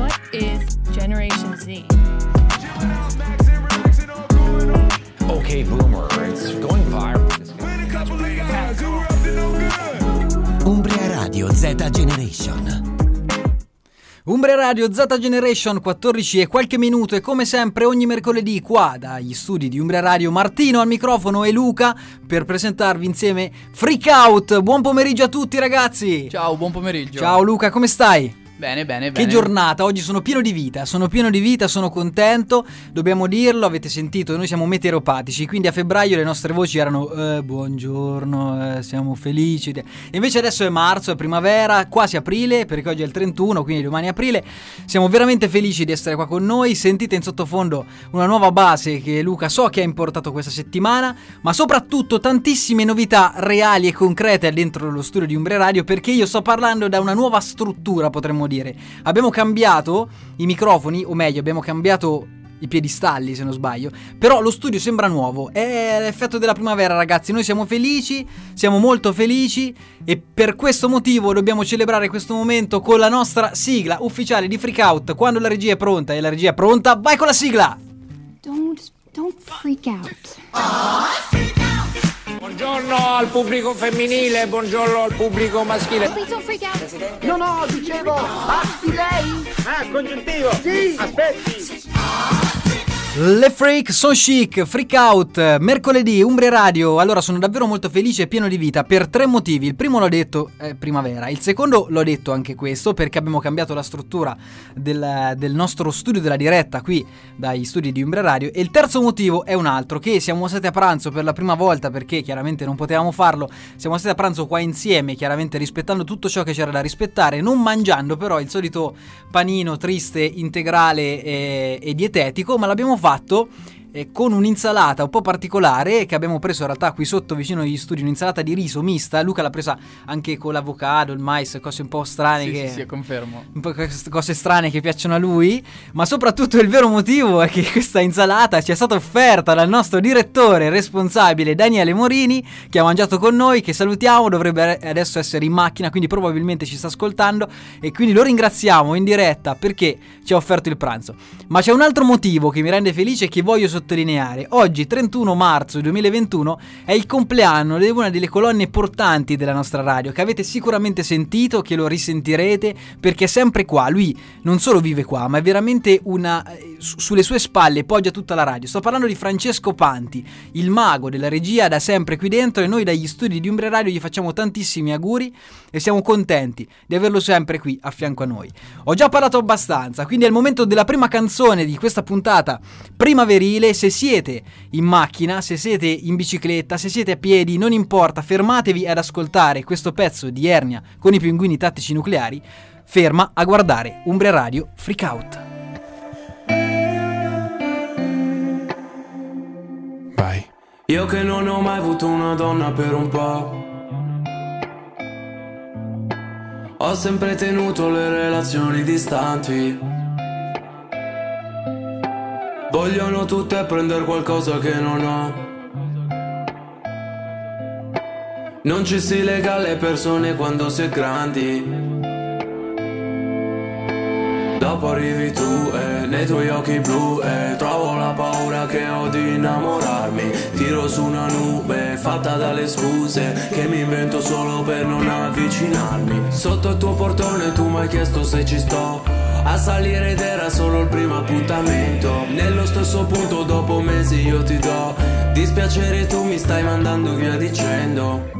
What is Generation Z? Okay, boomer, it's going viral. Umbria Radio Z Generation. Umbria Radio Z Generation 14 e qualche minuto e come sempre ogni mercoledì qua dagli studi di Umbria Radio Martino al microfono e Luca per presentarvi insieme Freak Out. Buon pomeriggio a tutti ragazzi. Ciao, buon pomeriggio. Ciao Luca, come stai? Bene, bene, Che bene. giornata, oggi sono pieno di vita, sono pieno di vita, sono contento, dobbiamo dirlo, avete sentito, noi siamo meteoropatici, quindi a febbraio le nostre voci erano eh, buongiorno, eh, siamo felici, e invece adesso è marzo, è primavera, quasi aprile, perché oggi è il 31, quindi domani è aprile, siamo veramente felici di essere qua con noi, sentite in sottofondo una nuova base che Luca so che ha importato questa settimana, ma soprattutto tantissime novità reali e concrete dentro lo studio di Umbre Radio, perché io sto parlando da una nuova struttura, potremmo dire. Abbiamo cambiato i microfoni, o meglio, abbiamo cambiato i piedistalli se non sbaglio, però lo studio sembra nuovo, è l'effetto della primavera ragazzi, noi siamo felici, siamo molto felici e per questo motivo dobbiamo celebrare questo momento con la nostra sigla ufficiale di Freak Out, quando la regia è pronta e la regia è pronta, vai con la sigla! Don't don't freak out. Buongiorno al pubblico femminile, buongiorno al pubblico maschile. Out. No, no, dicevo, basti lei? Ah, congiuntivo. Sì. Aspetti. Le Freak sono chic, freak out, mercoledì, Umbria Radio. Allora sono davvero molto felice e pieno di vita per tre motivi. Il primo l'ho detto, è primavera. Il secondo l'ho detto anche questo perché abbiamo cambiato la struttura del, del nostro studio della diretta qui dai studi di Umbria Radio. E il terzo motivo è un altro, che siamo stati a pranzo per la prima volta perché chiaramente non potevamo farlo. Siamo stati a pranzo qua insieme, chiaramente rispettando tutto ciò che c'era da rispettare, non mangiando però il solito panino triste, integrale e, e dietetico, ma l'abbiamo fatto fatto eh, con un'insalata un po' particolare che abbiamo preso in realtà qui sotto vicino agli studi, un'insalata di riso mista. Luca l'ha presa anche con l'avocado, il mais, cose un po' strane Sì, che... sì, sì, confermo. un po' cose strane che piacciono a lui, ma soprattutto il vero motivo è che questa insalata ci è stata offerta dal nostro direttore responsabile Daniele Morini, che ha mangiato con noi, che salutiamo, dovrebbe adesso essere in macchina, quindi probabilmente ci sta ascoltando e quindi lo ringraziamo in diretta perché ci ha offerto il pranzo. Ma c'è un altro motivo che mi rende felice e che voglio sottolineare. Oggi, 31 marzo 2021, è il compleanno di una delle colonne portanti della nostra radio, che avete sicuramente sentito, che lo risentirete, perché è sempre qua. Lui non solo vive qua, ma è veramente una... eh, su- sulle sue spalle poggia tutta la radio. Sto parlando di Francesco Panti, il mago della regia da sempre qui dentro e noi dagli studi di Umbre Radio gli facciamo tantissimi auguri e siamo contenti di averlo sempre qui a fianco a noi. Ho già parlato abbastanza, quindi è il momento della prima canzone di questa puntata primaverile. Se siete in macchina, se siete in bicicletta, se siete a piedi, non importa, fermatevi ad ascoltare questo pezzo di Ernia con i pinguini tattici nucleari. Ferma a guardare Umbria Radio Freak Out. Vai. Io che non ho mai avuto una donna per un po'. Ho sempre tenuto le relazioni distanti. Vogliono tutte prendere qualcosa che non ho. Non ci si lega alle persone quando si è grandi. Dopo arrivi tu e nei tuoi occhi blu e trovo la paura che ho di innamorarmi. Tiro su una nube fatta dalle scuse che mi invento solo per non avvicinarmi. Sotto il tuo portone tu mi hai chiesto se ci sto. A salire ed era solo il primo appuntamento. Nello stesso punto dopo mesi io ti do. Dispiacere tu mi stai mandando via dicendo.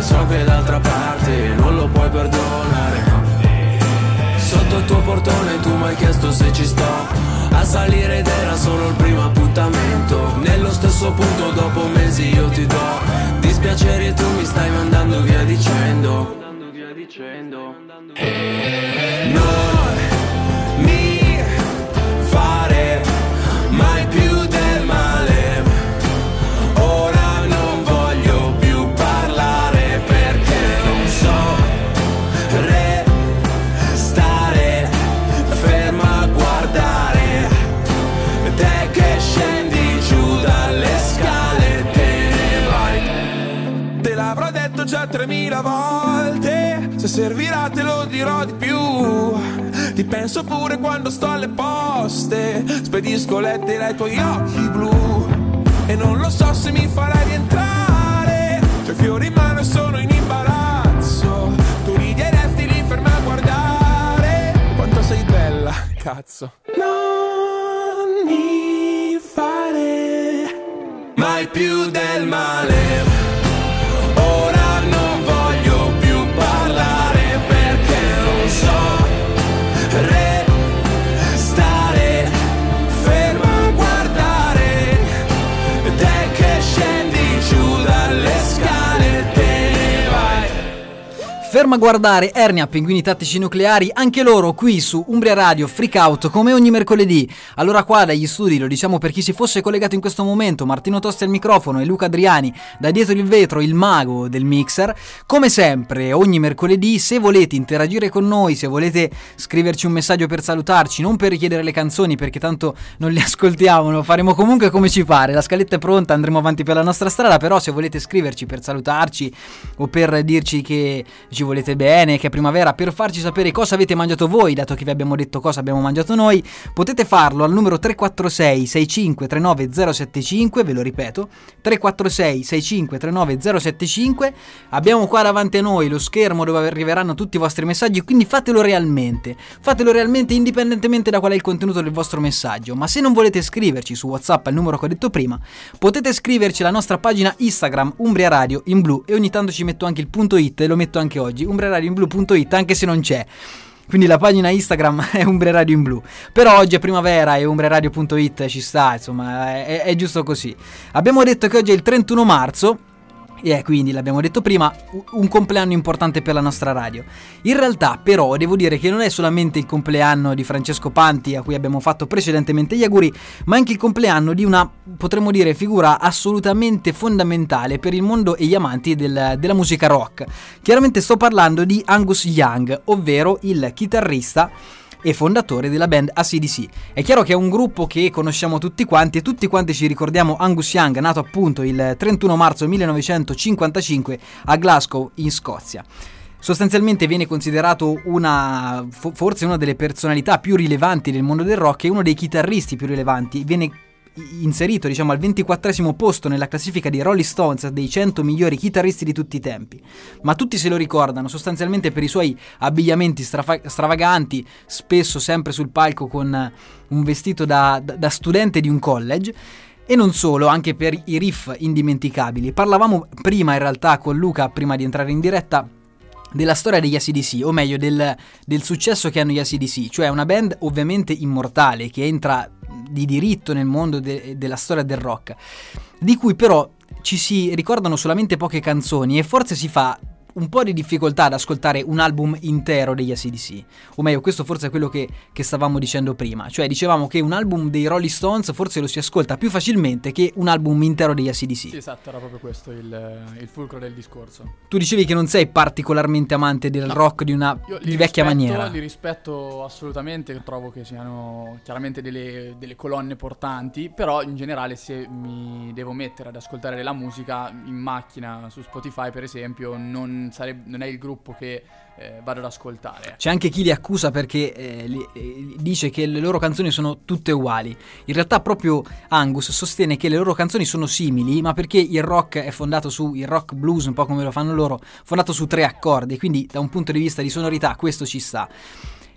So che d'altra parte non lo puoi perdonare. Sotto il tuo portone tu mi hai chiesto se ci sto. A salire ed era solo il primo appuntamento. Nello stesso punto dopo mesi io ti do Dispiaceri e tu mi stai mandando via dicendo. Non servirà te lo dirò di più. Ti penso pure quando sto alle poste. Spedisco lettere ai tuoi occhi blu. E non lo so se mi farai rientrare. C'ho i fiori in mano e sono in imbarazzo. Tu resti lì ferma a guardare. Quanto sei bella cazzo. Non mi fare mai più del male Ferma a guardare Ernia, Pinguini Tattici Nucleari, anche loro qui su Umbria Radio Freak Out come ogni mercoledì. Allora qua dagli studi, lo diciamo per chi si fosse collegato in questo momento, Martino Tosti al microfono e Luca Adriani da dietro il vetro, il mago del mixer. Come sempre, ogni mercoledì, se volete interagire con noi, se volete scriverci un messaggio per salutarci, non per richiedere le canzoni perché tanto non le ascoltiamo, lo faremo comunque come ci pare. La scaletta è pronta, andremo avanti per la nostra strada, però se volete scriverci per salutarci o per dirci che volete bene, che è primavera, per farci sapere cosa avete mangiato voi, dato che vi abbiamo detto cosa abbiamo mangiato noi, potete farlo al numero 346 6539 075, ve lo ripeto, 346 6539 075. Abbiamo qua davanti a noi lo schermo dove arriveranno tutti i vostri messaggi, quindi fatelo realmente. Fatelo realmente indipendentemente da qual è il contenuto del vostro messaggio, ma se non volete scriverci su WhatsApp al numero che ho detto prima, potete scriverci alla nostra pagina Instagram Umbria Radio in blu e ogni tanto ci metto anche il punto it e lo metto anche oggi, umbriaradioinblu.it anche se non c'è. Quindi la pagina Instagram è Umbria Radio in blu. Però oggi è primavera e umbriaradio.it ci sta, insomma, è, è giusto così. Abbiamo detto che oggi è il 31 marzo. E eh, quindi l'abbiamo detto prima, un compleanno importante per la nostra radio. In realtà, però, devo dire che non è solamente il compleanno di Francesco Panti, a cui abbiamo fatto precedentemente gli auguri, ma anche il compleanno di una, potremmo dire, figura assolutamente fondamentale per il mondo e gli amanti del- della musica rock. Chiaramente sto parlando di Angus Young, ovvero il chitarrista e fondatore della band ACDC. È chiaro che è un gruppo che conosciamo tutti quanti e tutti quanti ci ricordiamo Angus Young, nato appunto il 31 marzo 1955 a Glasgow in Scozia. Sostanzialmente viene considerato una, fo- forse una delle personalità più rilevanti del mondo del rock e uno dei chitarristi più rilevanti. Viene inserito diciamo al 24 posto nella classifica dei Rolling Stones dei 100 migliori chitarristi di tutti i tempi. Ma tutti se lo ricordano sostanzialmente per i suoi abbigliamenti strafa- stravaganti, spesso sempre sul palco con un vestito da, da- da studente di un college. E non solo, anche per i riff indimenticabili. Parlavamo prima in realtà con Luca, prima di entrare in diretta, della storia degli ACDC, o meglio del, del successo che hanno gli ACDC, cioè una band ovviamente immortale che entra di diritto nel mondo de- della storia del rock, di cui però ci si ricordano solamente poche canzoni e forse si fa un po' di difficoltà ad ascoltare un album intero degli ACDC. O meglio, questo forse è quello che, che stavamo dicendo prima. Cioè, dicevamo che un album dei Rolling Stones forse lo si ascolta più facilmente che un album intero degli ACDC. Sì, esatto, era proprio questo il, il fulcro del discorso. Tu dicevi che non sei particolarmente amante del rock di una di li vecchia rispetto- maniera. Li rispetto assolutamente, trovo che siano chiaramente delle, delle colonne portanti, però in generale se mi devo mettere ad ascoltare della musica in macchina su Spotify per esempio non, sareb- non è il gruppo che eh, vado ad ascoltare. C'è anche chi li accusa perché eh, li- eh, dice che le loro canzoni sono tutte uguali. In realtà proprio Angus sostiene che le loro canzoni sono simili, ma perché il rock è fondato su il rock blues, un po' come lo fanno loro, fondato su tre accordi, quindi da un punto di vista di sonorità questo ci sta.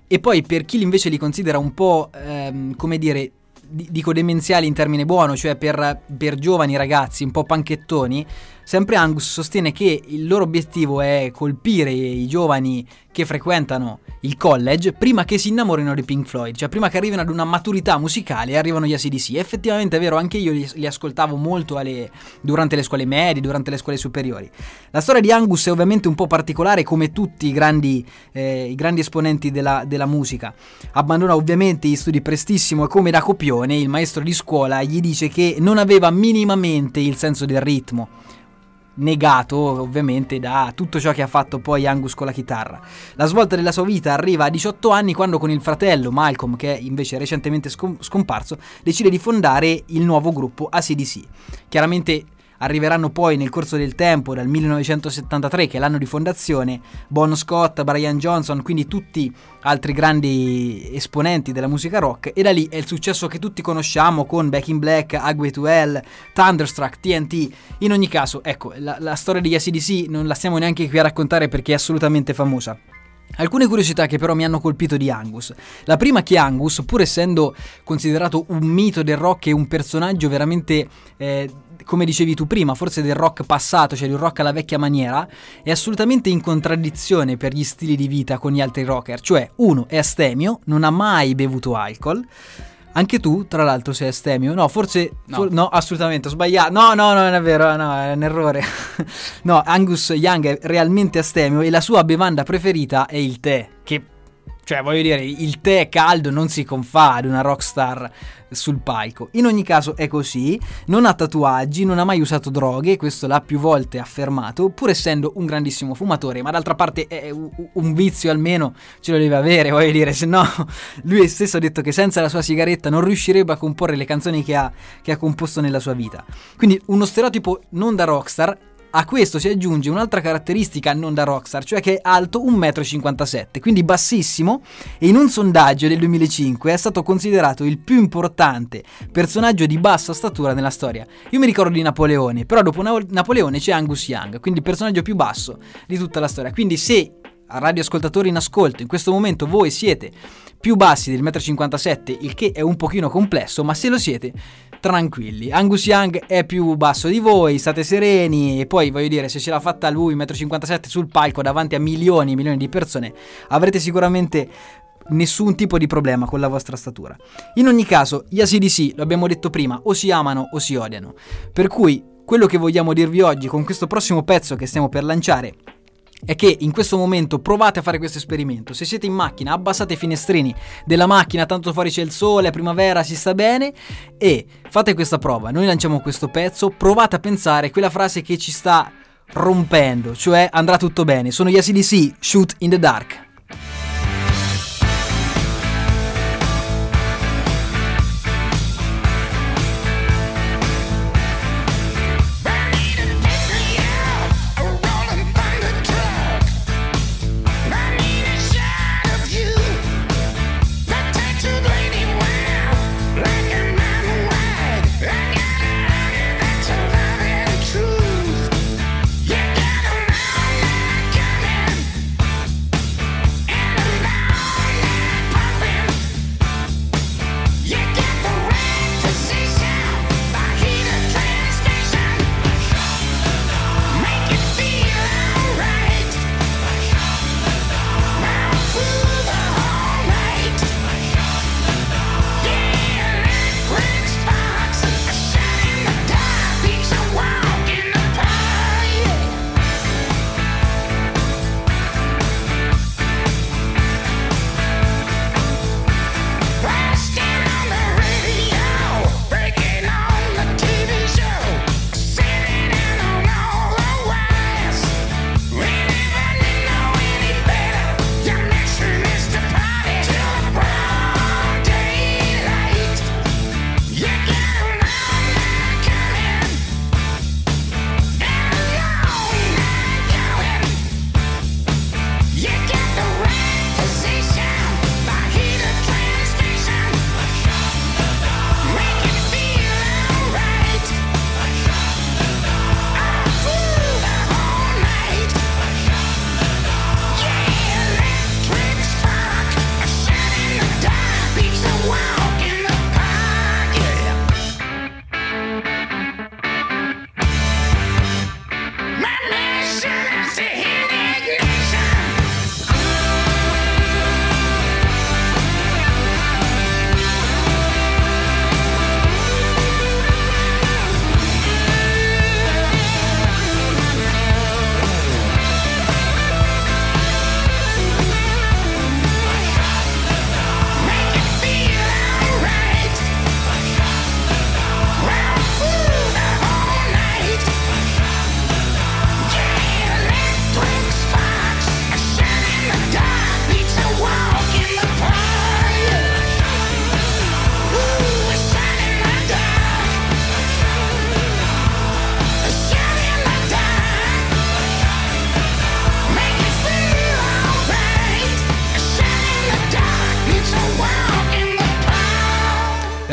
E poi per chi invece li considera un po', ehm, come dire, di- dico demenziali in termine buono, cioè per, per giovani ragazzi un po' panchettoni, sempre Angus sostiene che il loro obiettivo è colpire i giovani che frequentano il college prima che si innamorino di Pink Floyd, cioè prima che arrivino ad una maturità musicale e arrivano gli ACDC. Effettivamente è vero, anche io li, li ascoltavo molto alle- durante le scuole medie, durante le scuole superiori. La storia di Angus è ovviamente un po' particolare come tutti i grandi, eh, i grandi esponenti della, della musica. Abbandona ovviamente gli studi prestissimo e come da copione il maestro di scuola gli dice che non aveva minimamente il senso del ritmo negato ovviamente da tutto ciò che ha fatto poi Angus con la chitarra. La svolta della sua vita arriva a 18 anni quando con il fratello Malcolm, che è invece recentemente scom- scomparso, decide di fondare il nuovo gruppo ACDC. Chiaramente arriveranno poi nel corso del tempo, dal 1973 che è l'anno di fondazione, Bon Scott, Brian Johnson, quindi tutti altri grandi esponenti della musica rock e da lì è il successo che tutti conosciamo con Back in Black, Agway to Hell, Thunderstruck, TNT. In ogni caso, ecco, la, la storia degli ACDC non la stiamo neanche qui a raccontare perché è assolutamente famosa. Alcune curiosità che però mi hanno colpito di Angus. La prima che Angus, pur essendo considerato un mito del rock e un personaggio veramente, eh, come dicevi tu prima, forse del rock passato, cioè del rock alla vecchia maniera, è assolutamente in contraddizione per gli stili di vita con gli altri rocker. Cioè, uno è astemio, non ha mai bevuto alcol. Anche tu, tra l'altro, sei astemio? No, forse. No. for- no assolutamente, ho sbagliato. No, no, no, non è vero, no, è un errore. no, Angus Young è realmente astemio e la sua bevanda preferita è il tè. Che, cioè, voglio dire, il tè caldo non si confà ad una rockstar sul palco. In ogni caso è così, non ha tatuaggi, non ha mai usato droghe, questo l'ha più volte affermato, pur essendo un grandissimo fumatore, ma d'altra parte un vizio almeno ce lo deve avere, voglio dire, se no lui stesso ha detto che senza la sua sigaretta non riuscirebbe a comporre le canzoni che ha, che ha composto nella sua vita. Quindi uno stereotipo non da rockstar. A questo si aggiunge un'altra caratteristica non da rockstar, cioè che è alto 1,57 m, quindi bassissimo, e in un sondaggio del 2005 è stato considerato il più importante personaggio di bassa statura nella storia. Io mi ricordo di Napoleone, però dopo Na- Napoleone c'è Angus Young, quindi il personaggio più basso di tutta la storia. Quindi se a radioascoltatori in ascolto, in questo momento voi siete più bassi del 1,57 m, il che è un pochino complesso, ma se lo siete, tranquilli. Angus Young è più basso di voi, state sereni e poi voglio dire, se ce l'ha fatta lui 1,57 m sul palco davanti a milioni e milioni di persone, avrete sicuramente nessun tipo di problema con la vostra statura. In ogni caso, gli ACDC, lo abbiamo detto prima, o si amano o si odiano. Per cui quello che vogliamo dirvi oggi con questo prossimo pezzo che stiamo per lanciare è che in questo momento provate a fare questo esperimento. Se siete in macchina, abbassate i finestrini della macchina, tanto fuori c'è il sole, è primavera, si sta bene e fate questa prova. Noi lanciamo questo pezzo, provate a pensare quella frase che ci sta rompendo, cioè andrà tutto bene. Sono gli ACDC, Shoot in the Dark.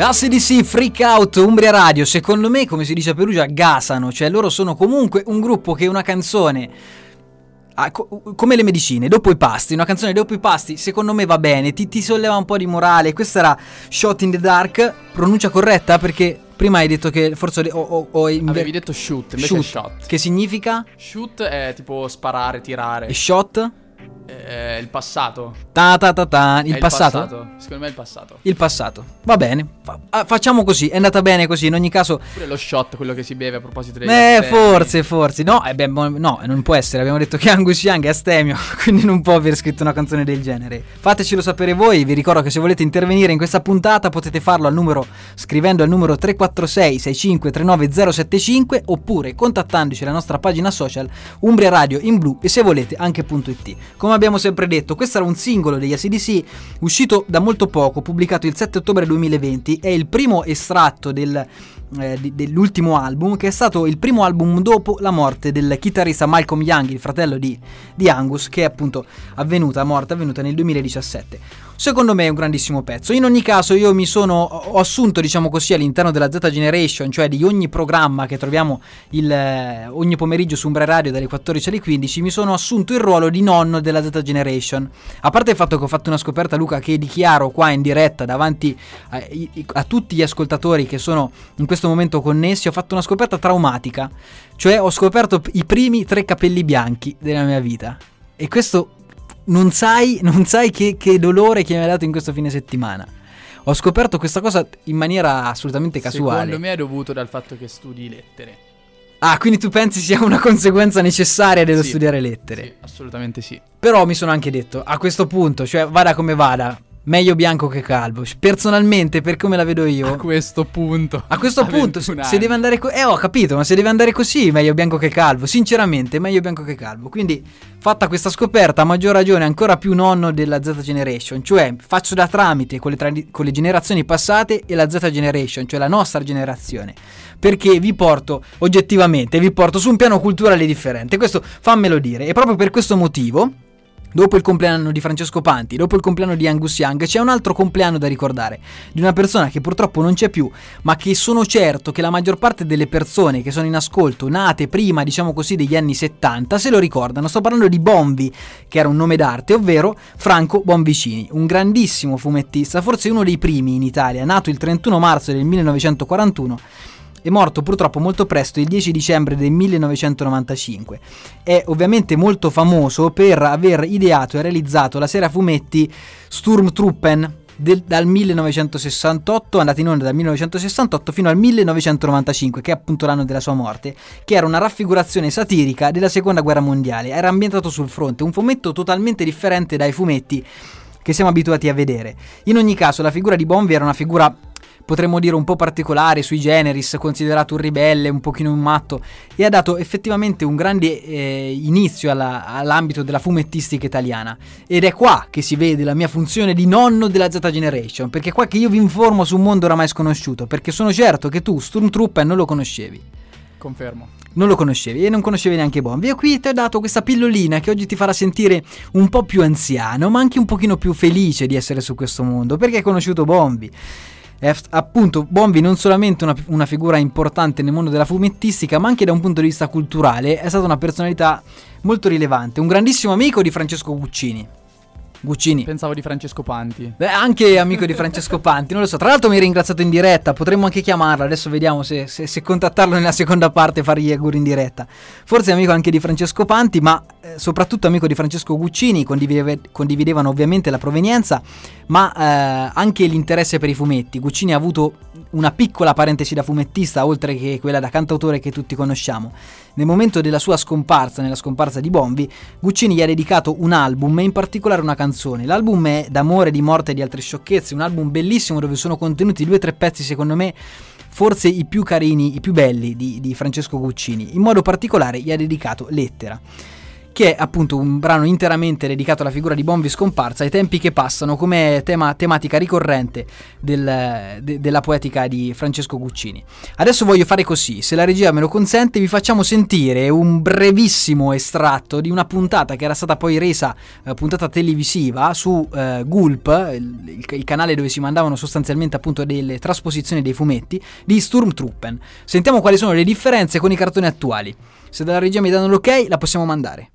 ACDC Freak Out Umbria Radio, secondo me, come si dice a Perugia, gasano, cioè loro sono comunque un gruppo che una canzone ah, co- come le medicine, dopo i pasti, una canzone dopo i pasti, secondo me va bene, ti, ti solleva un po' di morale. Questa era Shot in the Dark, pronuncia corretta perché prima hai detto che forse ho, ho, ho inve- Avevi detto shoot, invece shoot, shot. che significa Shoot è tipo sparare, tirare. e shot? È il passato. Ta ta ta ta, il È passato? Secondo me è il passato. Il passato. Va bene. Fa- ah, facciamo così, è andata bene così, in ogni caso Pure lo shot, quello che si beve a proposito degli Eh, astemi. forse, forse. No, eh beh, no, non può essere. Abbiamo detto che Angus Young è astemio, quindi non può aver scritto una canzone del genere. Fatecelo sapere voi. Vi ricordo che se volete intervenire in questa puntata potete farlo al numero scrivendo al numero 346 6539 075 oppure contattandoci alla nostra pagina social Umbria Radio in blu e se volete anche .it. Come abbiamo sempre detto, questo era un singolo degli ACDC uscito da molto poco, pubblicato il 7 ottobre 2020. È il primo estratto del eh, dell'ultimo album, che è stato il primo album dopo la morte del chitarrista Malcolm Young, il fratello di, di Angus, che è appunto avvenuta, morta, avvenuta nel 2017. Secondo me è un grandissimo pezzo. In ogni caso, io mi sono ho assunto, diciamo così, all'interno della Z Generation, cioè di ogni programma che troviamo il, eh, ogni pomeriggio su Umbra Radio dalle 14 alle 15, mi sono assunto il ruolo di nonno della Z Generation. A parte il fatto che ho fatto una scoperta, Luca, che dichiaro qua in diretta davanti a, a tutti gli ascoltatori che sono in questo momento connessi, ho fatto una scoperta traumatica. Cioè ho scoperto i primi tre capelli bianchi della mia vita. E questo non sai, non sai che, che dolore che mi ha dato in questo fine settimana. Ho scoperto questa cosa in maniera assolutamente casuale. Secondo me è dovuto dal fatto che studi lettere. Ah, quindi tu pensi sia una conseguenza necessaria dello Sì, studiare lettere? Sì, assolutamente sì. Però mi sono anche detto, a questo punto, cioè vada come vada, meglio bianco che calvo. Personalmente, per come la vedo io... A questo punto. A questo a punto, 21 se anni. deve andare così, eh, ho capito, ma se deve andare così, meglio bianco che calvo. Sinceramente, meglio bianco che calvo. Quindi, fatta questa scoperta, a maggior ragione, ancora più nonno della Z Generation. Cioè, faccio da tramite con le, tradi- con le generazioni passate e la Z Generation, cioè la nostra generazione. Perché vi porto, oggettivamente, vi porto su un piano culturale differente. Questo fammelo dire. E proprio per questo motivo. Dopo il compleanno di Francesco Panti, dopo il compleanno di Angus Young, c'è un altro compleanno da ricordare, di una persona che purtroppo non c'è più, ma che sono certo che la maggior parte delle persone che sono in ascolto, nate prima, diciamo così, degli anni 70, se lo ricordano. Sto parlando di Bombi, che era un nome d'arte, ovvero Franco Bonvicini, un grandissimo fumettista, forse uno dei primi in Italia, nato il 31 marzo del 1941 è morto purtroppo molto presto il 10 dicembre del 1995. È ovviamente molto famoso per aver ideato e realizzato la serie a fumetti Sturmtruppen del- dal 1968, andata in onda dal 1968 fino al 1995, che è appunto l'anno della sua morte, che era una raffigurazione satirica della seconda guerra mondiale. Era ambientato sul fronte, un fumetto totalmente differente dai fumetti che siamo abituati a vedere. In ogni caso, la figura di Bonvi era una figura potremmo dire un po' particolare sui generis, considerato un ribelle, un pochino un matto, e ha dato effettivamente un grande eh, inizio alla- all'ambito della fumettistica italiana. Ed è qua che si vede la mia funzione di nonno della Z Generation, perché è qua che io vi informo su un mondo oramai sconosciuto, perché sono certo che tu Stormtrooper non lo conoscevi. Confermo. Non lo conoscevi e non conoscevi neanche Bombi. E qui ti ho dato questa pillolina che oggi ti farà sentire un po' più anziano, ma anche un pochino più felice di essere su questo mondo, perché hai conosciuto Bombi. È appunto Bombi non solamente una, una figura importante nel mondo della fumettistica, ma anche da un punto di vista culturale è stata una personalità molto rilevante, un grandissimo amico di Francesco Guccini. Guccini. Pensavo di Francesco Panti. Beh, anche amico di Francesco Panti, non lo so. Tra l'altro mi ha ringraziato in diretta, potremmo anche chiamarlo, adesso vediamo se, se- se contattarlo nella seconda parte e fargli gli auguri in diretta. Forse è amico anche di Francesco Panti, ma eh, soprattutto amico di Francesco Guccini, condivideve- condividevano ovviamente la provenienza, ma eh, anche l'interesse per i fumetti. Guccini ha avuto una piccola parentesi da fumettista, oltre che quella da cantautore che tutti conosciamo. Nel momento della sua scomparsa, nella scomparsa di Bombi, Guccini gli ha dedicato un album e in particolare una canzone. L'album è D'amore, di morte e di altre sciocchezze, un album bellissimo dove sono contenuti due o tre pezzi secondo me forse i più carini, i più belli di, di Francesco Guccini. In modo particolare gli ha dedicato Lettera. Che è appunto un brano interamente dedicato alla figura di Bonvi scomparsa, i tempi che passano come tema- tematica ricorrente del- de- della poetica di Francesco Guccini. Adesso voglio fare così, se la regia me lo consente, vi facciamo sentire un brevissimo estratto di una puntata che era stata poi resa eh, puntata televisiva su eh, Gulp, il, il- il canale dove si mandavano sostanzialmente appunto delle trasposizioni dei fumetti di Sturmtruppen. Sentiamo quali sono le differenze con i cartoni attuali. Se dalla regia mi danno l'ok, la possiamo mandare.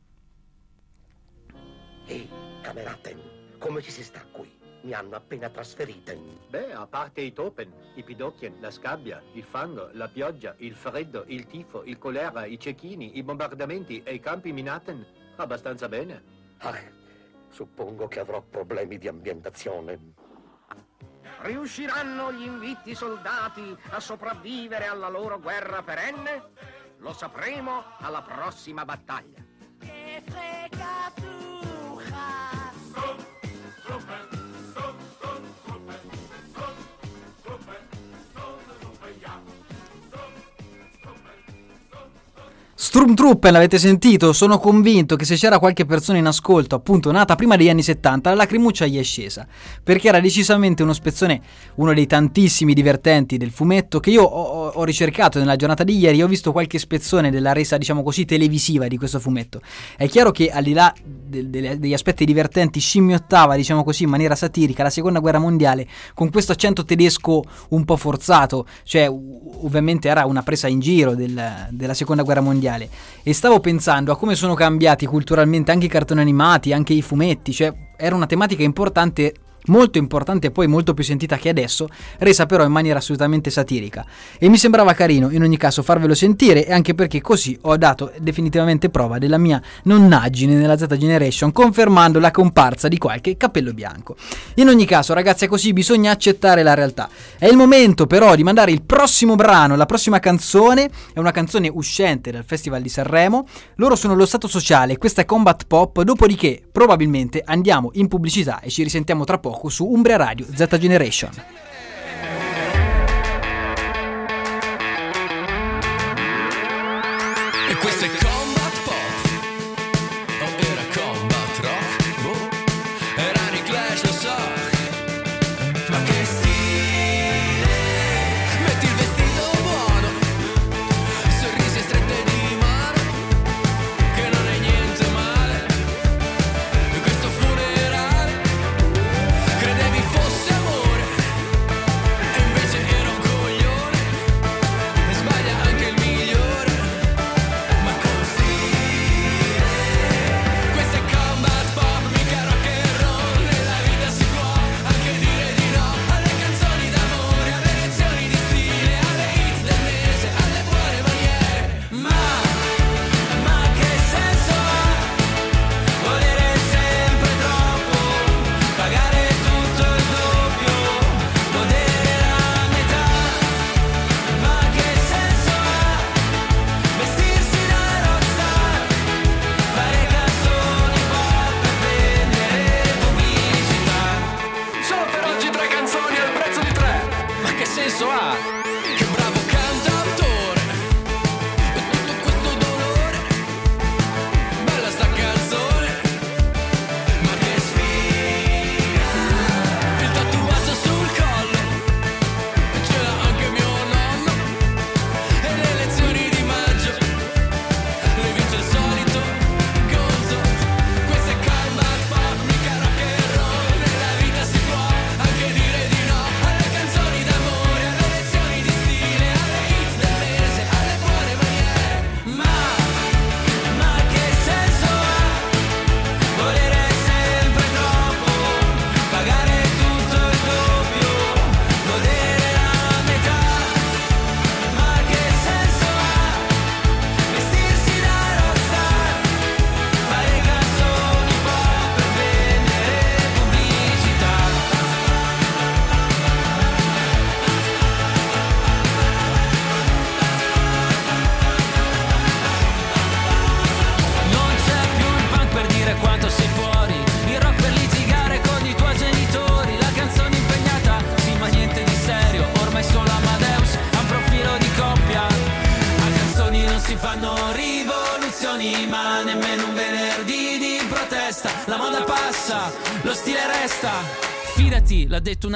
Ehi, cameraten, come ci si sta qui? Mi hanno appena trasferiten. Beh, a parte i topen, i pidocchien, la scabbia, il fango, la pioggia, il freddo, il tifo, il colera, i cecchini, i bombardamenti e i campi minaten, abbastanza bene. Ah, suppongo che avrò problemi di ambientazione. Riusciranno gli invitti soldati a sopravvivere alla loro guerra perenne? Lo sapremo alla prossima battaglia. Stormtrooper, l'avete sentito? Sono convinto che se c'era qualche persona in ascolto, appunto nata prima degli anni 70, la lacrimuccia gli è scesa. Perché era decisamente uno spezzone, uno dei tantissimi divertenti del fumetto che io ho, ho ricercato nella giornata di ieri. Ho visto qualche spezzone della resa, diciamo così, televisiva di questo fumetto. È chiaro che al di là de- delle- degli aspetti divertenti, scimmiottava, diciamo così, in maniera satirica la seconda guerra mondiale con questo accento tedesco un po' forzato. Cioè, ovviamente era una presa in giro del- della seconda guerra mondiale. E stavo pensando a come sono cambiati culturalmente anche i cartoni animati, anche i fumetti, cioè era una tematica importante molto importante e poi molto più sentita che adesso, resa però in maniera assolutamente satirica. E mi sembrava carino in ogni caso farvelo sentire anche perché così ho dato definitivamente prova della mia nonnaggine nella Z Generation, confermando la comparsa di qualche capello bianco. In ogni caso, ragazzi, è così, bisogna accettare la realtà. È il momento però di mandare il prossimo brano, la prossima canzone, è una canzone uscente dal Festival di Sanremo. Loro sono lo Stato Sociale, questa è Combat Pop, dopodiché probabilmente andiamo in pubblicità e ci risentiamo tra poco su Umbria Radio Z Generation. E questo è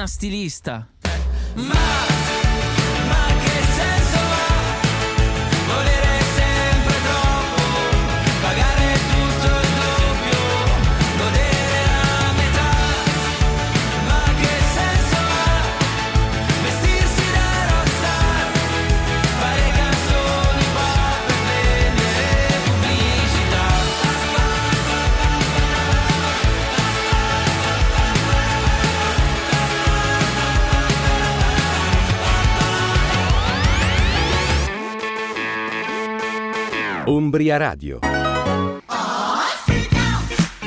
una stilista. Umbria Radio.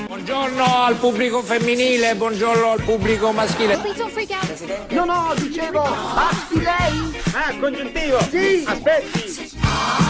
Buongiorno al pubblico femminile, buongiorno al pubblico maschile. No, no, dicevo, basti lei? Ah, congiuntivo. Sì. Aspetti.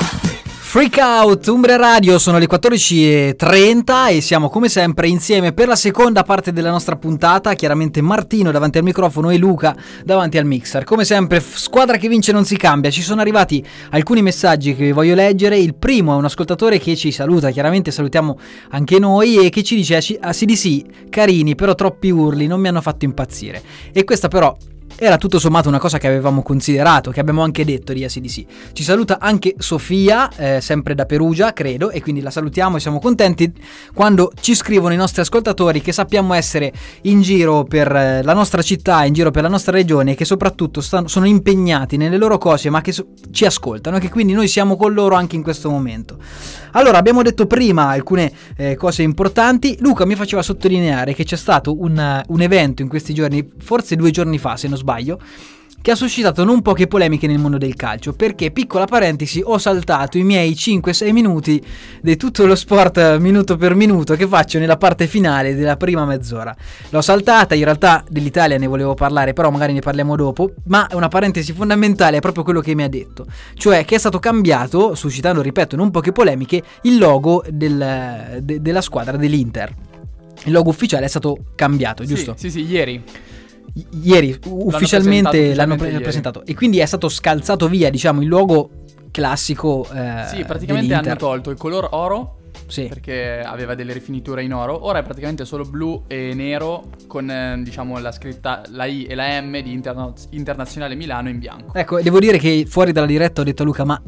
Freak Out, Umbria Radio, sono le 14.30 e siamo come sempre insieme per la seconda parte della nostra puntata, chiaramente Martino davanti al microfono e Luca davanti al mixer. Come sempre, squadra che vince non si cambia, ci sono arrivati alcuni messaggi che vi voglio leggere, il primo è un ascoltatore che ci saluta, chiaramente salutiamo anche noi e che ci dice a CDC, carini però troppi urli, non mi hanno fatto impazzire. E questa però era tutto sommato una cosa che avevamo considerato, che abbiamo anche detto di ACDC. Ci saluta anche Sofia, eh, sempre da Perugia, credo, e quindi la salutiamo e siamo contenti quando ci scrivono i nostri ascoltatori che sappiamo essere in giro per eh, la nostra città, in giro per la nostra regione e che soprattutto stanno- sono impegnati nelle loro cose, ma che so- ci ascoltano e che quindi noi siamo con loro anche in questo momento. Allora, abbiamo detto prima alcune eh, cose importanti. Luca mi faceva sottolineare che c'è stato un, un evento in questi giorni, forse due giorni fa se non sbaglio, che ha suscitato non poche polemiche nel mondo del calcio, perché, piccola parentesi, ho saltato i miei 5-6 minuti di tutto lo sport minuto per minuto che faccio nella parte finale della prima mezz'ora. L'ho saltata, in realtà dell'Italia ne volevo parlare, però magari ne parliamo dopo, ma una parentesi fondamentale è proprio quello che mi ha detto, cioè che è stato cambiato, suscitando, ripeto, non poche polemiche, il logo del- de- della squadra dell'Inter. Il logo ufficiale è stato cambiato, giusto? Sì, sì, sì, ieri. I- Ieri ufficialmente presentato l'hanno ufficialmente pre- ieri. presentato e quindi è stato scalzato via, diciamo, il logo classico. eh, Sì, praticamente dell'Inter. hanno tolto il color oro. Sì. Perché aveva delle rifiniture in oro. Ora è praticamente solo blu e nero con eh, diciamo la scritta la I e la M di Interna- Internazionale Milano in bianco. Ecco, devo dire che fuori dalla diretta ho detto a Luca, ma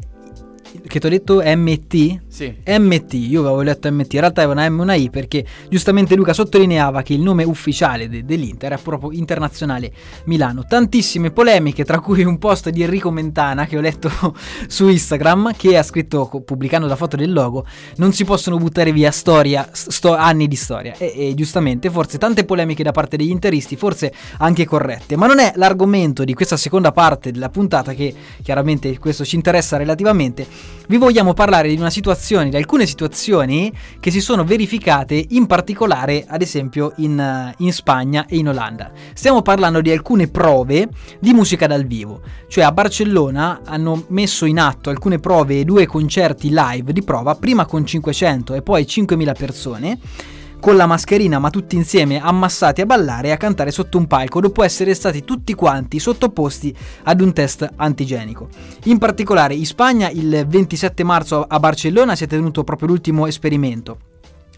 che ti ho detto MT? Sì. MT, io avevo letto MT, in realtà è una M e una I perché giustamente Luca sottolineava che il nome ufficiale de- dell'Inter è proprio Internazionale Milano. Tantissime polemiche, tra cui un post di Enrico Mentana che ho letto su Instagram che ha scritto, pubblicando la foto del logo, non si possono buttare via storia, sto- anni di storia. E, e giustamente, forse tante polemiche da parte degli interisti, forse anche corrette, ma non è l'argomento di questa seconda parte della puntata che chiaramente questo ci interessa relativamente. Vi vogliamo parlare di una situazione, di alcune situazioni che si sono verificate in particolare ad esempio in, eh, in Spagna e in Olanda. Stiamo parlando di alcune prove di musica dal vivo, cioè a Barcellona hanno messo in atto alcune prove e due concerti live di prova, prima con 500 e poi 5000 persone con la mascherina ma tutti insieme ammassati a ballare e a cantare sotto un palco dopo essere stati tutti quanti sottoposti ad un test antigenico. In particolare in Spagna il 27 marzo a Barcellona si è tenuto proprio l'ultimo esperimento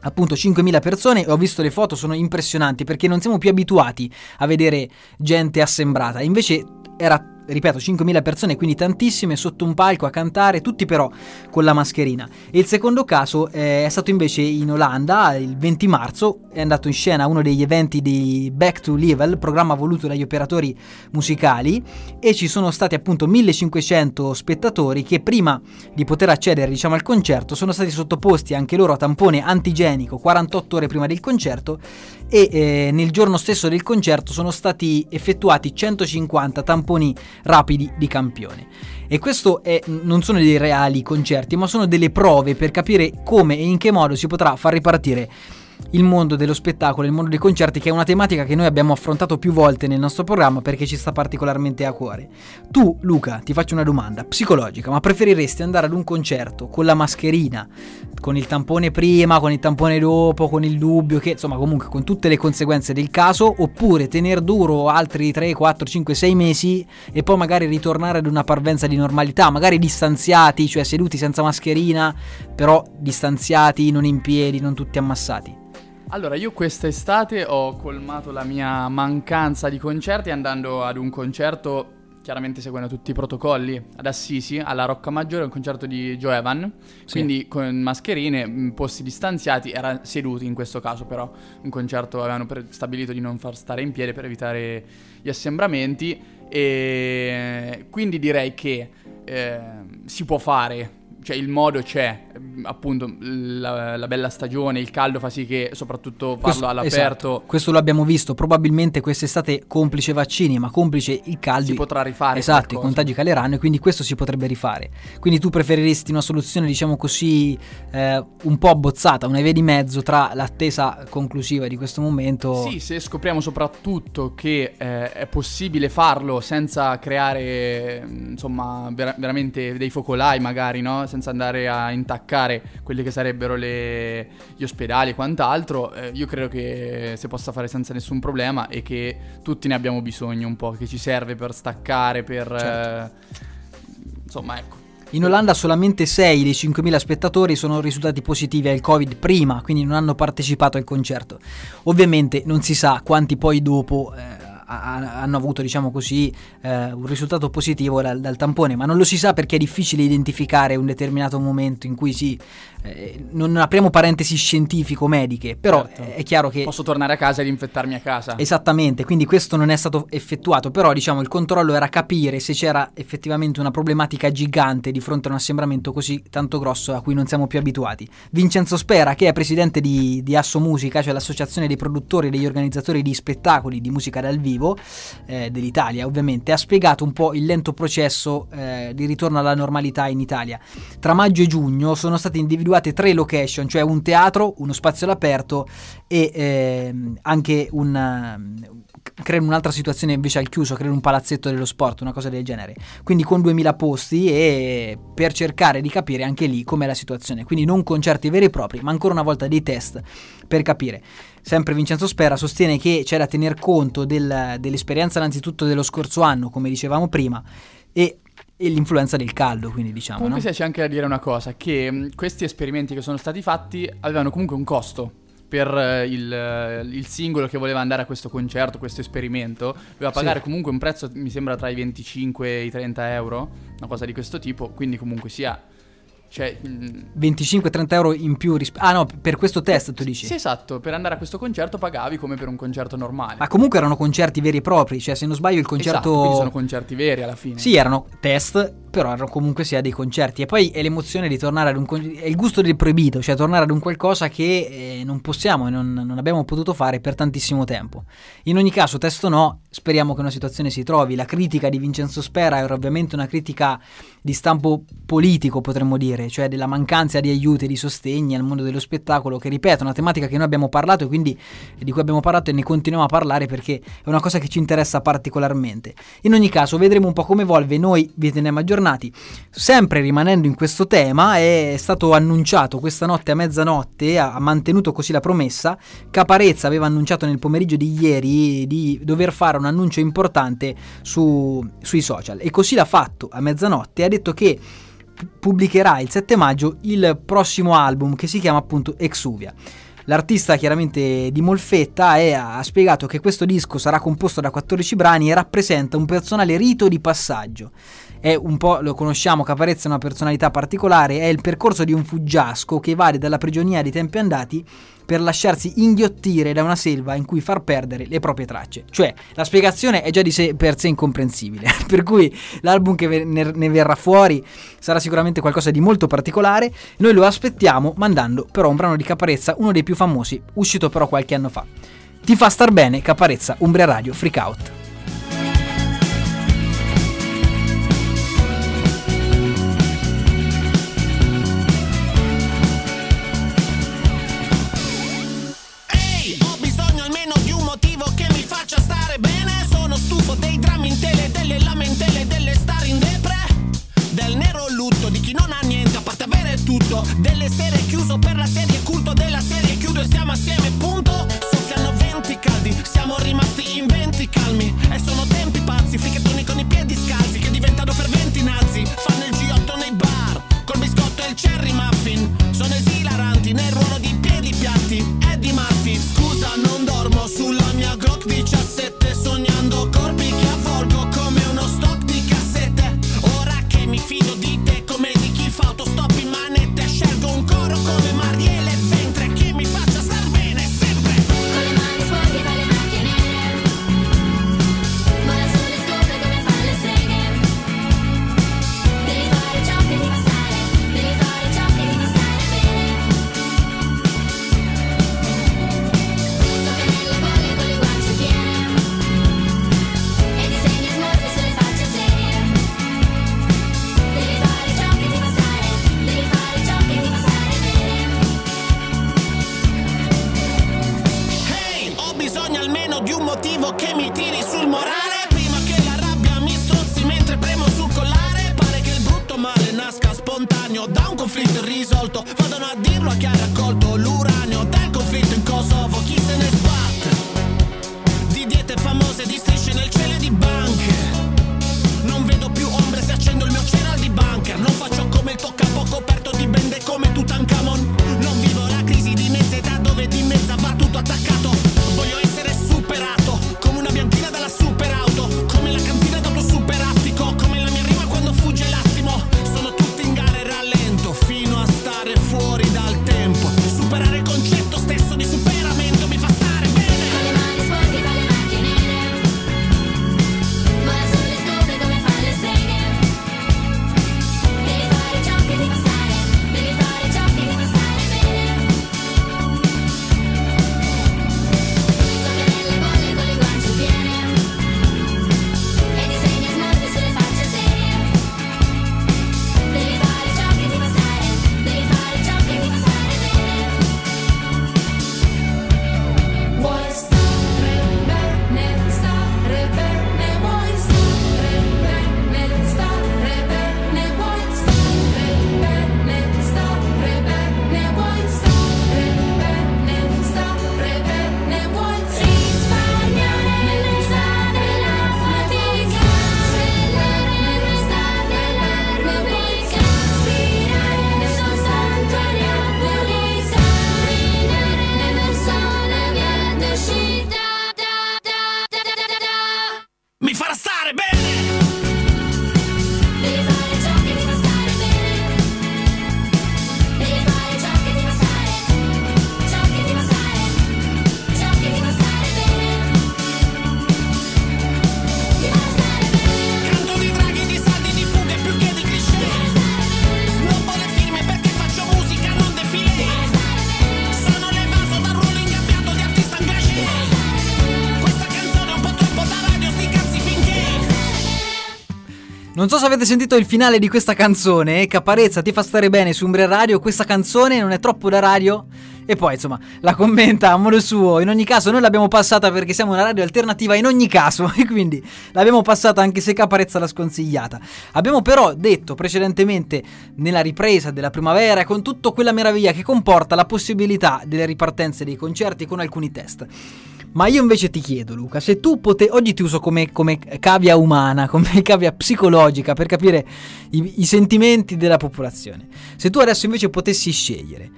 appunto 5.000 persone ho visto le foto sono impressionanti perché non siamo più abituati a vedere gente assembrata invece era ripeto 5.000 persone quindi tantissime sotto un palco a cantare tutti però con la mascherina. E il secondo caso eh, è stato invece in Olanda il 20 marzo è andato in scena uno degli eventi di Back to Level programma voluto dagli operatori musicali e ci sono stati appunto 1500 spettatori che prima di poter accedere diciamo al concerto sono stati sottoposti anche loro a tampone antigenico 48 ore prima del concerto e eh, nel giorno stesso del concerto sono stati effettuati 150 tamponi rapidi di campione. E questo è, non sono dei reali concerti, ma sono delle prove per capire come e in che modo si potrà far ripartire il mondo dello spettacolo, il mondo dei concerti, che è una tematica che noi abbiamo affrontato più volte nel nostro programma perché ci sta particolarmente a cuore. Tu, Luca, ti faccio una domanda psicologica, ma preferiresti andare ad un concerto con la mascherina, con il tampone prima, con il tampone dopo, con il dubbio, che insomma comunque con tutte le conseguenze del caso, oppure tenere duro altri 3, 4, 5, 6 mesi e poi magari ritornare ad una parvenza di normalità, magari distanziati, cioè seduti senza mascherina, però distanziati, non in piedi, non tutti ammassati? Allora, io quest'estate ho colmato la mia mancanza di concerti andando ad un concerto, chiaramente seguendo tutti i protocolli, ad Assisi, alla Rocca Maggiore, un concerto di Joe Evan, Sì. quindi con mascherine, posti distanziati, era seduti in questo caso però, un concerto avevano pre- stabilito di non far stare in piedi per evitare gli assembramenti e quindi direi che eh, si può fare, cioè il modo c'è, appunto la, la bella stagione, il caldo fa sì che soprattutto farlo Questo- all'aperto esatto, questo lo abbiamo visto probabilmente quest'estate complice vaccini, ma complice il caldo. si potrà rifare. Esatto, i qualcosa. contagi caleranno e quindi questo si potrebbe rifare. Quindi tu preferiresti una soluzione, diciamo così, eh, un po' abbozzata, una via di mezzo tra l'attesa conclusiva di questo momento. Sì, se scopriamo soprattutto che eh, è possibile farlo senza creare, insomma, vera- veramente dei focolai magari, no? Senza andare a intaccare quelli che sarebbero le- gli ospedali e quant'altro, eh, io credo che si possa fare senza nessun problema e che tutti ne abbiamo bisogno un po', che ci serve per staccare, per... Certo. eh, insomma, ecco. In Olanda solamente 6 dei 5.000 spettatori sono risultati positivi al Covid prima, quindi non hanno partecipato al concerto. Ovviamente non si sa quanti poi dopo eh, ha- ha- hanno avuto, diciamo così, eh, un risultato positivo dal, dal tampone, ma non lo si sa perché è difficile identificare un determinato momento in cui si... eh, non apriamo parentesi scientifico-mediche, però Certo. è chiaro che... Posso tornare a casa ed infettarmi a casa. Esattamente, quindi questo non è stato effettuato, però diciamo il controllo era capire se c'era effettivamente una problematica gigante di fronte a un assembramento così tanto grosso a cui non siamo più abituati. Vincenzo Spera, che è presidente di, di Asso Musica, cioè l'associazione dei produttori e degli organizzatori di spettacoli di musica dal vivo eh, dell'Italia, ovviamente, ha spiegato un po' il lento processo eh, di ritorno alla normalità in Italia. Tra maggio e giugno sono state individuate tre location, cioè un teatro, uno spazio all'aperto e ehm, anche un ehm, creare un'altra situazione invece al chiuso, creare un palazzetto dello sport, una cosa del genere. Quindi con 2000 posti e per cercare di capire anche lì com'è la situazione. Quindi non concerti veri e propri, ma ancora una volta dei test per capire. Sempre Vincenzo Spera sostiene che c'è da tener conto del- dell'esperienza innanzitutto dello scorso anno, come dicevamo prima, e, e l'influenza del caldo, quindi diciamo. Comunque no? c'è anche da dire una cosa, che mh, questi esperimenti che sono stati fatti avevano comunque un costo per eh, il, eh, il singolo che voleva andare a questo concerto, questo esperimento, doveva pagare Sì. comunque un prezzo, mi sembra, tra i 25 e i 30 euro, una cosa di questo tipo, quindi comunque sia... Cioè, mh, 25-30 euro in più rispetto... Ah no, per questo test tu dici? sì, esatto, per andare a questo concerto pagavi come per un concerto normale. Ma comunque erano concerti veri e propri, cioè se non sbaglio il Esatto, concerto... quindi sono concerti veri alla fine. Sì, erano test, però erano comunque sia dei concerti. E poi è l'emozione di tornare ad un con- è il gusto del proibito, cioè tornare ad un qualcosa che eh, non possiamo e non, non abbiamo potuto fare per tantissimo tempo. In ogni caso, test o no, speriamo che una situazione si trovi. La critica di Vincenzo Spera era ovviamente una critica di stampo politico, potremmo dire, cioè della mancanza di aiuti e di sostegni al mondo dello spettacolo, che ripeto, è una tematica che noi abbiamo parlato e quindi di cui abbiamo parlato e ne continuiamo a parlare perché è una cosa che ci interessa particolarmente. In ogni caso, vedremo un po' come evolve, noi vi teniamo aggiornati. Sempre rimanendo in questo tema, è stato annunciato questa notte a mezzanotte, ha mantenuto così la promessa. Caparezza aveva annunciato nel pomeriggio di ieri di dover fare un annuncio importante su- sui social e così l'ha fatto a mezzanotte. Ha detto che pu- pubblicherà il 7 maggio il prossimo album che si chiama appunto Exuvia. L'artista chiaramente di Molfetta e ha spiegato che questo disco sarà composto da 14 brani e rappresenta un personale rito di passaggio. È un po', lo conosciamo, Caparezza è una personalità particolare, è il percorso di un fuggiasco che evade dalla prigionia di tempi andati per lasciarsi inghiottire da una selva in cui far perdere le proprie tracce. Cioè, la spiegazione è già di sé per sé incomprensibile, per cui l'album che ne verrà fuori sarà sicuramente qualcosa di molto particolare. Noi lo aspettiamo mandando però un brano di Caparezza, uno dei più famosi, uscito però qualche anno fa. Ti fa star bene Caparezza, Umbria Radio, Freak Out. Non so se avete sentito il finale di questa canzone, Caparezza ti fa stare bene su Umbria Radio, questa canzone non è troppo da radio? E poi insomma la commenta a modo suo, in ogni caso noi l'abbiamo passata perché siamo una radio alternativa in ogni caso e quindi l'abbiamo passata anche se Caparezza l'ha sconsigliata. Abbiamo però detto precedentemente nella ripresa della primavera con tutta quella meraviglia che comporta la possibilità delle ripartenze dei concerti con alcuni test. Ma io invece ti chiedo, Luca, se tu potevi. Oggi ti uso come, come cavia umana, come cavia psicologica per capire i, i sentimenti della popolazione. Se tu adesso invece potessi scegliere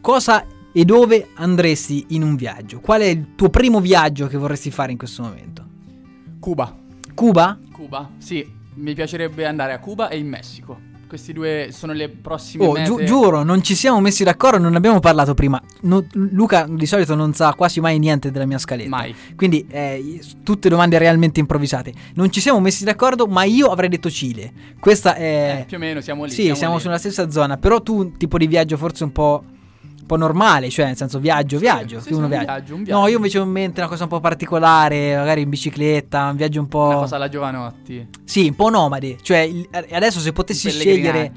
cosa e dove andresti in un viaggio, qual è il tuo primo viaggio che vorresti fare in questo momento? Cuba. Cuba? Cuba, sì. Mi piacerebbe andare a Cuba e in Messico. Questi due sono le prossime Oh, giu- giuro, non ci siamo messi d'accordo, non abbiamo parlato prima. No- Luca di solito non sa quasi mai niente della mia scaletta. Mai. Quindi, eh, tutte domande realmente improvvisate. Non ci siamo messi d'accordo, ma io avrei detto Cile. Questa è. Eh, più o meno siamo lì. sì, siamo, lì. sulla stessa zona. Però tu, un tipo di viaggio forse un po'. Un po' normale, cioè nel senso viaggio, viaggio. sì, uno sì, un viaggia. viaggio, un viaggio. No, io invece ho in mente una cosa un po' particolare, magari in bicicletta, un viaggio un po'. Una cosa alla Giovanotti. Sì, un po' nomade. Cioè, il- adesso se potessi scegliere.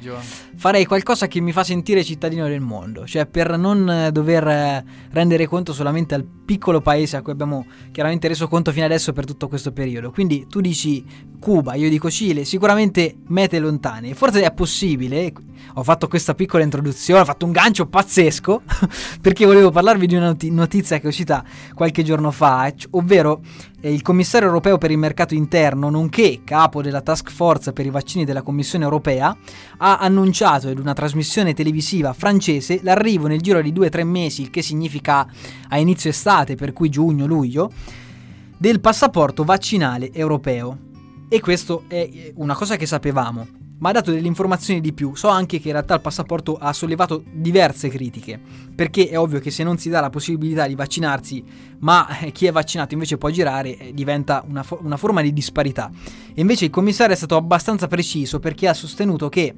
Farei qualcosa che mi fa sentire cittadino del mondo. Cioè, per non eh, dover eh, rendere conto solamente al piccolo paese a cui abbiamo chiaramente reso conto fino adesso per tutto questo periodo. Quindi tu dici Cuba, io dico Cile, sicuramente mete lontane. Forse è possibile. Ho fatto questa piccola introduzione, ho fatto un gancio pazzesco perché volevo parlarvi di una noti- notizia che è uscita qualche giorno fa, ovvero il commissario europeo per il mercato interno, nonché capo della task force per i vaccini della Commissione europea, ha annunciato in una trasmissione televisiva francese l'arrivo nel giro di 2-3 mesi, il che significa a inizio estate, per cui giugno-luglio, del passaporto vaccinale europeo. E questo è eh, una cosa che sapevamo, ma ha dato delle informazioni di più. So anche che in realtà il passaporto ha sollevato diverse critiche, perché è ovvio che se non si dà la possibilità di vaccinarsi, ma eh, chi è vaccinato invece può girare, eh, diventa una, fo- una forma di disparità. E invece il commissario è stato abbastanza preciso perché ha sostenuto che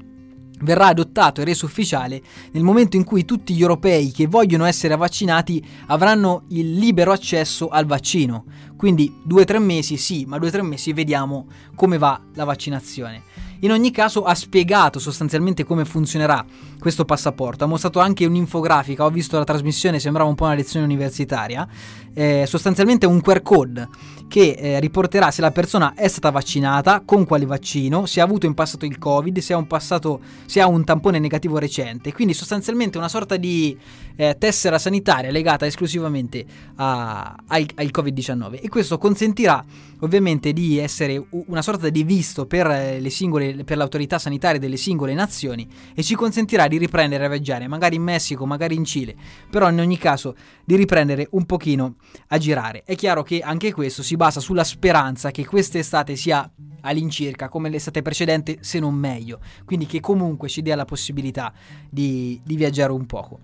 verrà adottato e reso ufficiale nel momento in cui tutti gli europei che vogliono essere vaccinati avranno il libero accesso al vaccino. Quindi due o tre mesi sì, ma due o tre mesi vediamo come va la vaccinazione. In ogni caso ha spiegato sostanzialmente come funzionerà questo passaporto, ha mostrato anche un'infografica, ho visto la trasmissione, sembrava un po' una lezione universitaria, eh, sostanzialmente un QR code che eh, riporterà se la persona è stata vaccinata, con quale vaccino, se ha avuto in passato il Covid, se ha un, passato, se ha un tampone negativo recente. Quindi sostanzialmente una sorta di eh, tessera sanitaria legata esclusivamente a- al, al Covid-19. E questo consentirà ovviamente di essere una sorta di visto per, eh, le singole, per l'autorità sanitaria delle singole nazioni e ci consentirà di riprendere a viaggiare, magari in Messico, magari in Cile, però in ogni caso di riprendere un pochino a girare. È chiaro che anche questo si basa sulla speranza che quest'estate sia all'incirca come l'estate precedente, se non meglio, quindi che comunque ci dia la possibilità di, di viaggiare un poco.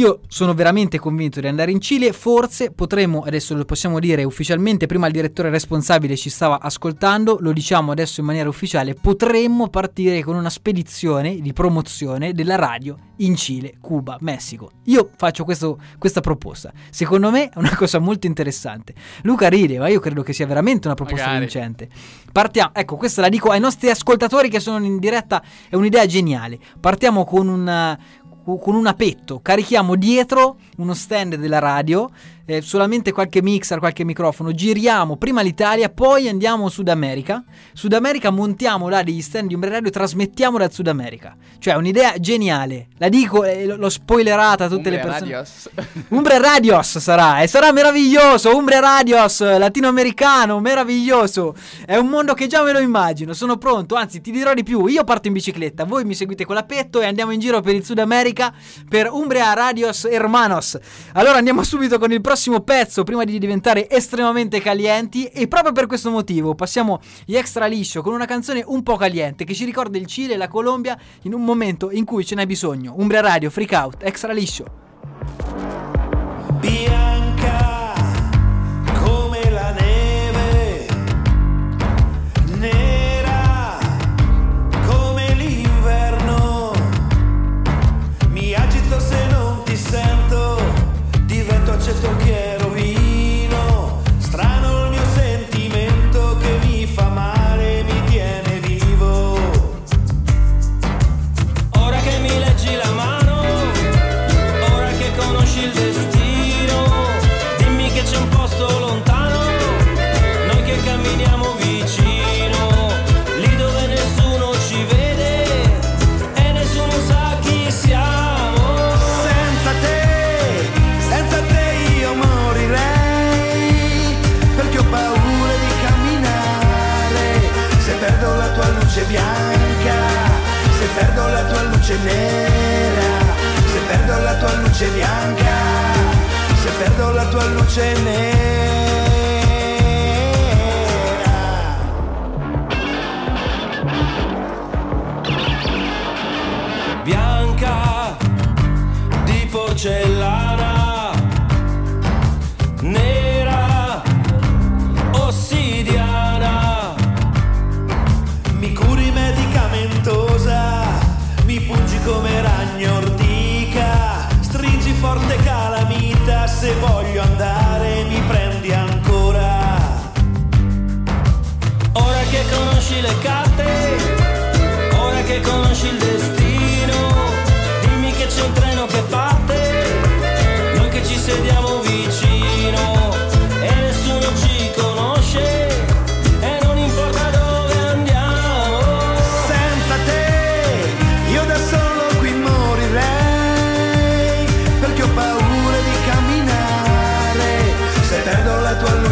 Io sono veramente convinto di andare in Cile, forse potremmo, adesso lo possiamo dire ufficialmente, prima il direttore responsabile ci stava ascoltando, lo diciamo adesso in maniera ufficiale, potremmo partire con una spedizione di promozione della radio in Cile, Cuba, Messico. Io faccio questo, questa proposta, secondo me è una cosa molto interessante. Luca ride, ma io credo che sia veramente una proposta Magari. vincente. Partiamo, ecco, questa la dico ai nostri ascoltatori che sono in diretta, è un'idea geniale. Partiamo con un con un apetto, carichiamo dietro uno stand della radio, eh, solamente qualche mixer, qualche microfono, giriamo prima l'Italia, poi andiamo Sud America. Sud America montiamo là degli stand di Umbre Radio e trasmettiamo dal Sud America. Cioè, un'idea geniale. La dico, eh, l'ho spoilerata a tutte Umbre le persone. Radios. Umbre Radios sarà, e sarà meraviglioso. Umbre Radios, latinoamericano, meraviglioso. È un mondo che già me lo immagino. Sono pronto, anzi, ti dirò di più. Io parto in bicicletta, voi mi seguite con l'apetto e andiamo in giro per il Sud America per Umbria Radios Hermanos. Allora andiamo subito con il prossimo pezzo prima di diventare estremamente calienti. E proprio per questo motivo passiamo gli extra liscio con una canzone un po' caliente che ci ricorda il Cile e la Colombia in un momento in cui ce n'è bisogno. Umbria Radio, Freak Out, extra liscio.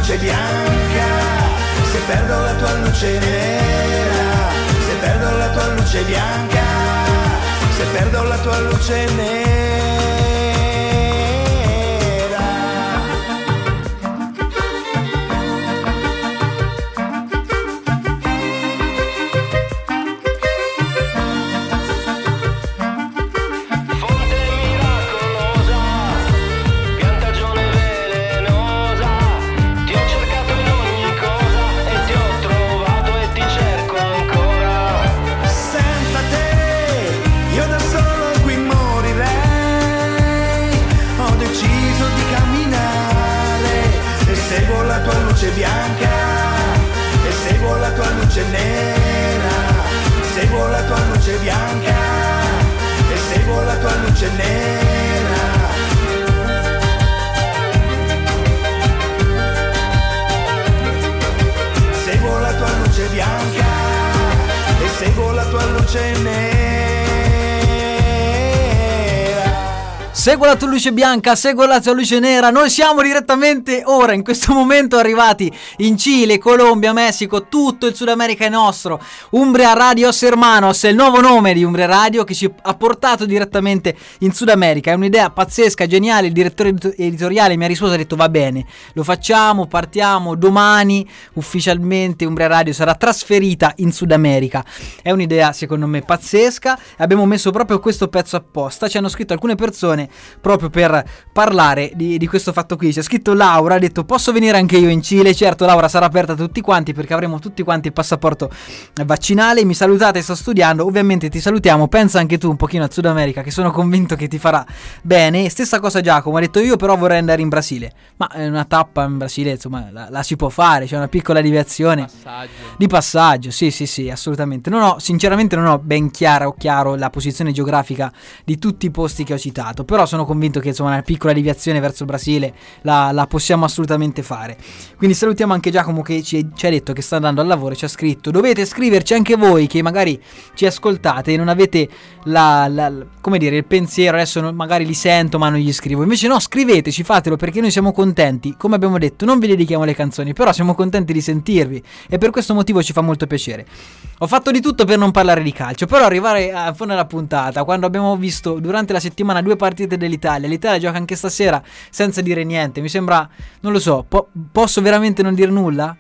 Luce bianca, se perdo la tua luce nera, se perdo la tua luce bianca, se perdo la tua luce nera. Luce nera. Seguo la tua luce bianca e seguo la tua luce nera. Segua la tua luce bianca, segua la tua luce nera. Noi siamo direttamente ora, in questo momento, arrivati in Cile, Colombia, Messico, tutto il Sud America è nostro. Umbria Radios Hermanos è il nuovo nome di Umbria Radio che ci ha portato direttamente in Sud America. È un'idea pazzesca, geniale. Il direttore edito- editoriale mi ha risposto e ha detto: Va bene, lo facciamo, partiamo domani. Ufficialmente Umbria Radio sarà trasferita in Sud America. È un'idea, secondo me, pazzesca. Abbiamo messo proprio questo pezzo apposta. Ci hanno scritto alcune persone proprio per parlare di, di questo fatto qui. C'è scritto Laura, ha detto posso venire anche io in Cile? Certo, Laura sarà aperta a tutti quanti perché avremo tutti quanti il passaporto vaccinale. Mi salutate, sto studiando. Ovviamente ti salutiamo. Pensa anche tu un pochino al Sud America che sono convinto che ti farà bene. Stessa cosa Giacomo, ha detto io però vorrei andare in Brasile. Ma è una tappa in Brasile, insomma, la, la si può fare, c'è una piccola deviazione Passaggio. di passaggio. Sì, sì, sì, assolutamente. Non ho, sinceramente non ho ben chiaro, chiaro la posizione geografica di tutti i posti che ho citato, però sono convinto che insomma una piccola deviazione verso il Brasile la, la possiamo assolutamente fare. Quindi salutiamo anche Giacomo che ci, ci ha detto che sta andando al lavoro ci ha scritto dovete scriverci anche voi che magari ci ascoltate e non avete la- la- come dire, il pensiero, adesso non- magari li sento ma non gli scrivo. Invece no, scriveteci, fatelo perché noi siamo contenti. Come abbiamo detto, non vi dedichiamo le canzoni, però siamo contenti di sentirvi e per questo motivo ci fa molto piacere. Ho fatto di tutto per non parlare di calcio, però arrivare a fondo della puntata, quando abbiamo visto durante la settimana due partite dell'Italia, l'Italia gioca anche stasera senza dire niente, mi sembra, non lo so, po- posso veramente non dire nulla?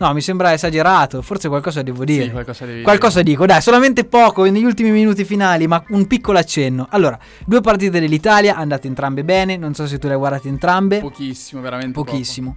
No, mi sembra esagerato, forse qualcosa devo dire. Sì, qualcosa Qualcosa dico, dai, solamente poco negli ultimi minuti finali, ma un piccolo accenno. Allora, due partite dell'Italia, andate entrambe bene, non so se tu le hai guardate entrambe. Pochissimo, veramente poco. Pochissimo.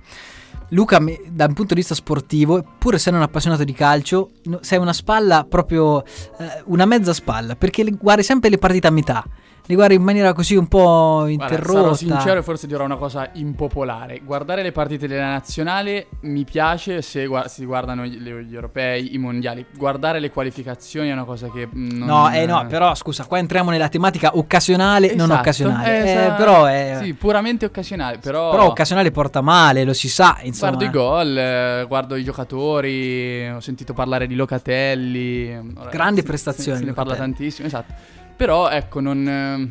Luca, me- da un punto di vista sportivo, pur essendo un appassionato di calcio, sei una spalla proprio eh, una mezza spalla, perché guardi sempre le partite a metà. Le guardi in maniera così un po' Guarda, interrotta. sarò sincero e forse dirò una cosa impopolare. Guardare le partite della nazionale mi piace se gua- si guardano gli, gli europei, i mondiali. Guardare le qualificazioni è una cosa che non No, eh no, però scusa, qua entriamo nella tematica occasionale, non Esatto, occasionale. Eh, esatto. però è Sì, puramente occasionale, però... però occasionale porta male, lo si sa, insomma. Guardo i gol, eh, guardo i giocatori, ho sentito parlare di Locatelli. si- prestazioni, Se, se ne parla Locatelli. tantissimo, esatto. Però ecco, non eh,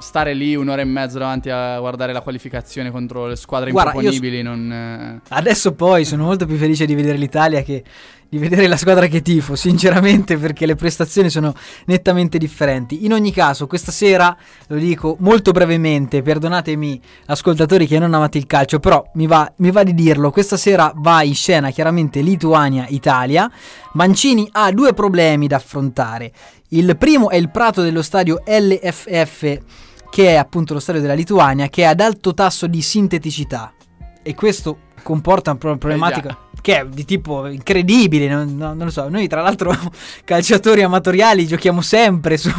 stare lì un'ora e mezzo davanti a guardare la qualificazione contro le squadre Guarda, io improponibili non... eh, Adesso poi sono molto più felice di vedere l'Italia che di vedere la squadra che tifo, sinceramente, perché le prestazioni sono nettamente differenti. In ogni caso, questa sera, lo dico molto brevemente, perdonatemi ascoltatori che non amate il calcio, però mi va, mi va di dirlo, questa sera va in scena chiaramente Lituania-Italia. Mancini ha due problemi da affrontare. Il primo è il prato dello stadio LFF, che è appunto lo stadio della Lituania, che è ad alto tasso di sinteticità. E questo comporta una pro- problematica che è di tipo incredibile. Non, no- non lo so. Noi, tra l'altro, calciatori amatoriali giochiamo sempre su,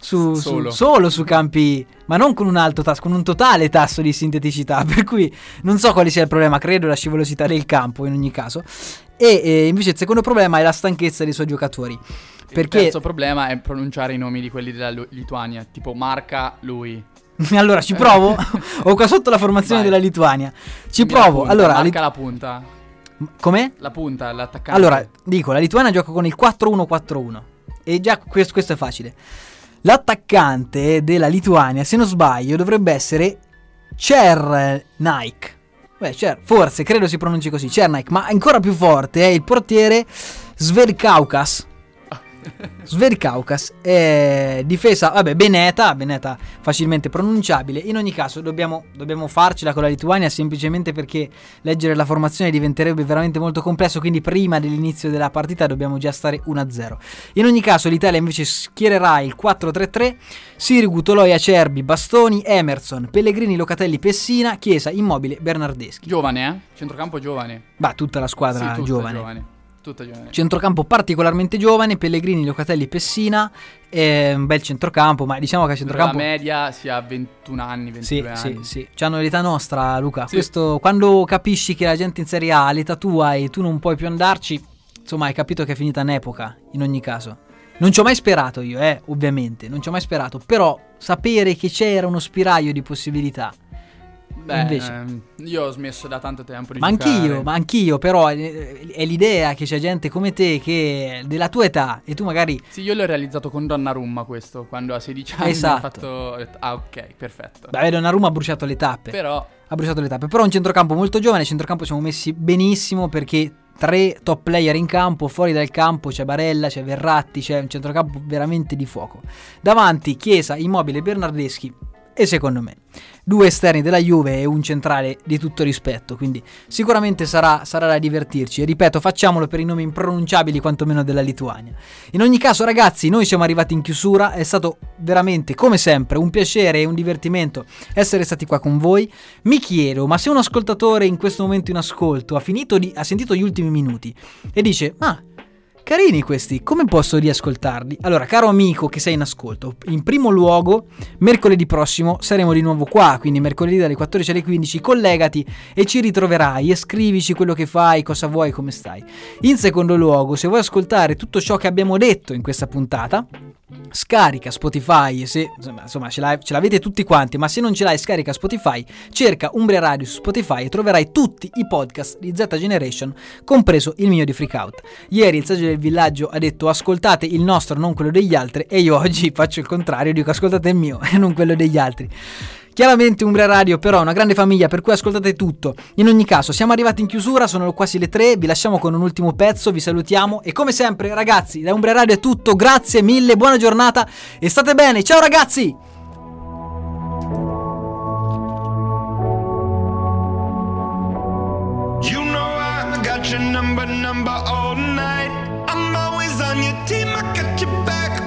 su- su- Solo. solo su campi, ma non con un alto tasso, con un totale tasso di sinteticità. Per cui non so quale sia il problema. Credo la scivolosità del campo in ogni caso. E eh, invece il secondo problema è la stanchezza dei suoi giocatori. Il Perché terzo problema è pronunciare i nomi di quelli della Lu- Lituania, tipo Marca, lui. allora ci provo. Ho qua sotto la formazione Vai. della Lituania. Ci Quindi la provo. punta, allora, Marca Lit- la punta. com'è? La punta, l'attaccante. Allora, dico, la Lituania gioca con il 4-1-4-1. E già questo, questo è facile. L'attaccante della Lituania, se non sbaglio, dovrebbe essere Cernaik. Beh, Cer- forse, credo si pronunci così, Cernaik. Ma ancora più forte è il portiere Sverkaukas. Sverkaukas è difesa, vabbè, Beneta, Beneta facilmente pronunciabile. In ogni caso, dobbiamo, dobbiamo farcela con la Lituania semplicemente perché leggere la formazione diventerebbe veramente molto complesso. Quindi, prima dell'inizio della partita, dobbiamo già stare 1-0. In ogni caso, l'Italia invece schiererà il 4-3-3. Sirigu, Toloi, Acerbi, Bastoni, Emerson, Pellegrini, Locatelli, Pessina, Chiesa, Immobile, Bernardeschi. Giovane, eh? Centrocampo giovane. Va tutta la squadra Sì, tutta giovane. Giovane. Centrocampo particolarmente giovane, Pellegrini, Locatelli, Pessina, è un bel centrocampo, ma diciamo che a centrocampo... La media sia 21 anni, 22 Sì, anni. sì, sì. C'hanno l'età nostra, Luca. Sì. Questo, quando capisci che la gente in Serie A ha l'età tua e tu non puoi più andarci, insomma, hai capito che è finita un'epoca, in ogni caso. Non ci ho mai sperato io, eh, ovviamente, non ci ho mai sperato, però sapere che c'era uno spiraglio di possibilità. Beh, Invece. ehm, io ho smesso da tanto tempo di Ma giocare. anch'io, ma anch'io, però eh, è l'idea che c'è gente come te che della tua età e tu magari Sì, io l'ho realizzato con Donnarumma questo, quando a 16 anni Esatto. fatto... ho detto, Ah, ok, perfetto. Beh, Donnarumma ha bruciato le tappe. Però Ha bruciato le tappe. Però è un centrocampo molto giovane. Centrocampo siamo messi benissimo perché tre top player in campo. Fuori dal campo c'è Barella, c'è Verratti. C'è un centrocampo veramente di fuoco. Davanti Chiesa, Immobile, Bernardeschi. E secondo me due esterni della Juve e un centrale di tutto rispetto. Quindi sicuramente sarà, sarà da divertirci. E ripeto, facciamolo per i nomi impronunciabili, quantomeno della Lituania. In ogni caso, ragazzi, noi siamo arrivati in chiusura. È stato veramente, come sempre, un piacere e un divertimento essere stati qua con voi. Mi chiedo, ma se un ascoltatore in questo momento in ascolto ha, finito di, ha sentito gli ultimi minuti e dice: Ma carini questi, come posso riascoltarli? Allora, caro amico che sei in ascolto, in primo luogo, mercoledì prossimo saremo di nuovo qua, quindi mercoledì dalle 14 alle 15, collegati e ci ritroverai e scrivici quello che fai, cosa vuoi, come stai. In secondo luogo, se vuoi ascoltare tutto ciò che abbiamo detto in questa puntata, scarica Spotify se insomma, ce, ce l'avete tutti quanti ma se non ce l'hai scarica Spotify cerca Umbria Radio su Spotify e troverai tutti i podcast di Z Generation compreso il mio di Freak Out. Ieri il saggio del villaggio ha detto ascoltate il nostro non quello degli altri e io oggi faccio il contrario dico ascoltate il mio e non quello degli altri Chiaramente Umbria Radio però è una grande famiglia per cui ascoltate tutto. In ogni caso siamo arrivati in chiusura, sono quasi le 3, vi lasciamo con un ultimo pezzo, vi salutiamo e come sempre ragazzi da Umbria Radio è tutto, grazie mille, buona giornata e state bene, ciao ragazzi! Your number, number all night. I'm always on your team, I got your back,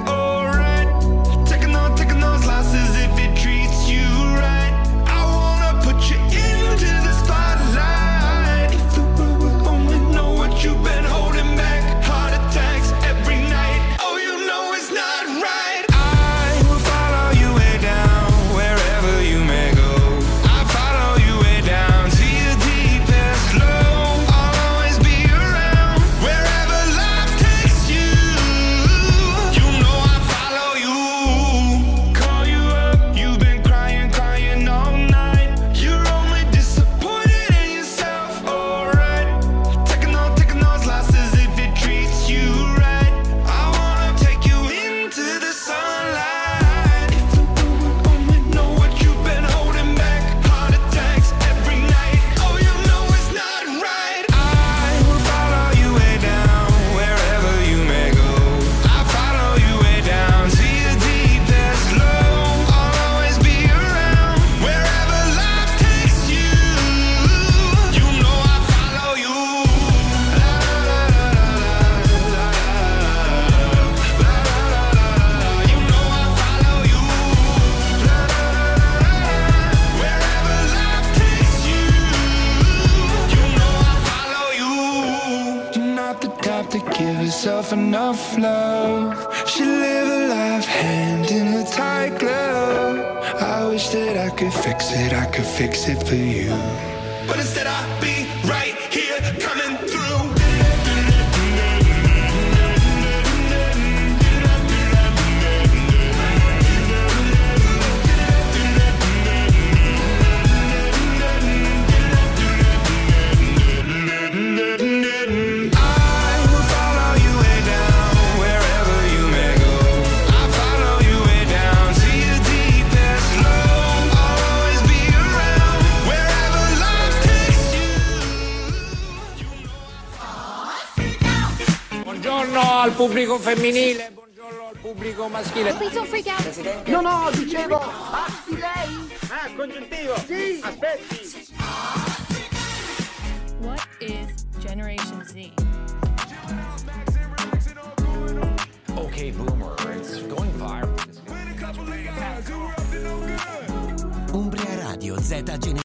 pubblico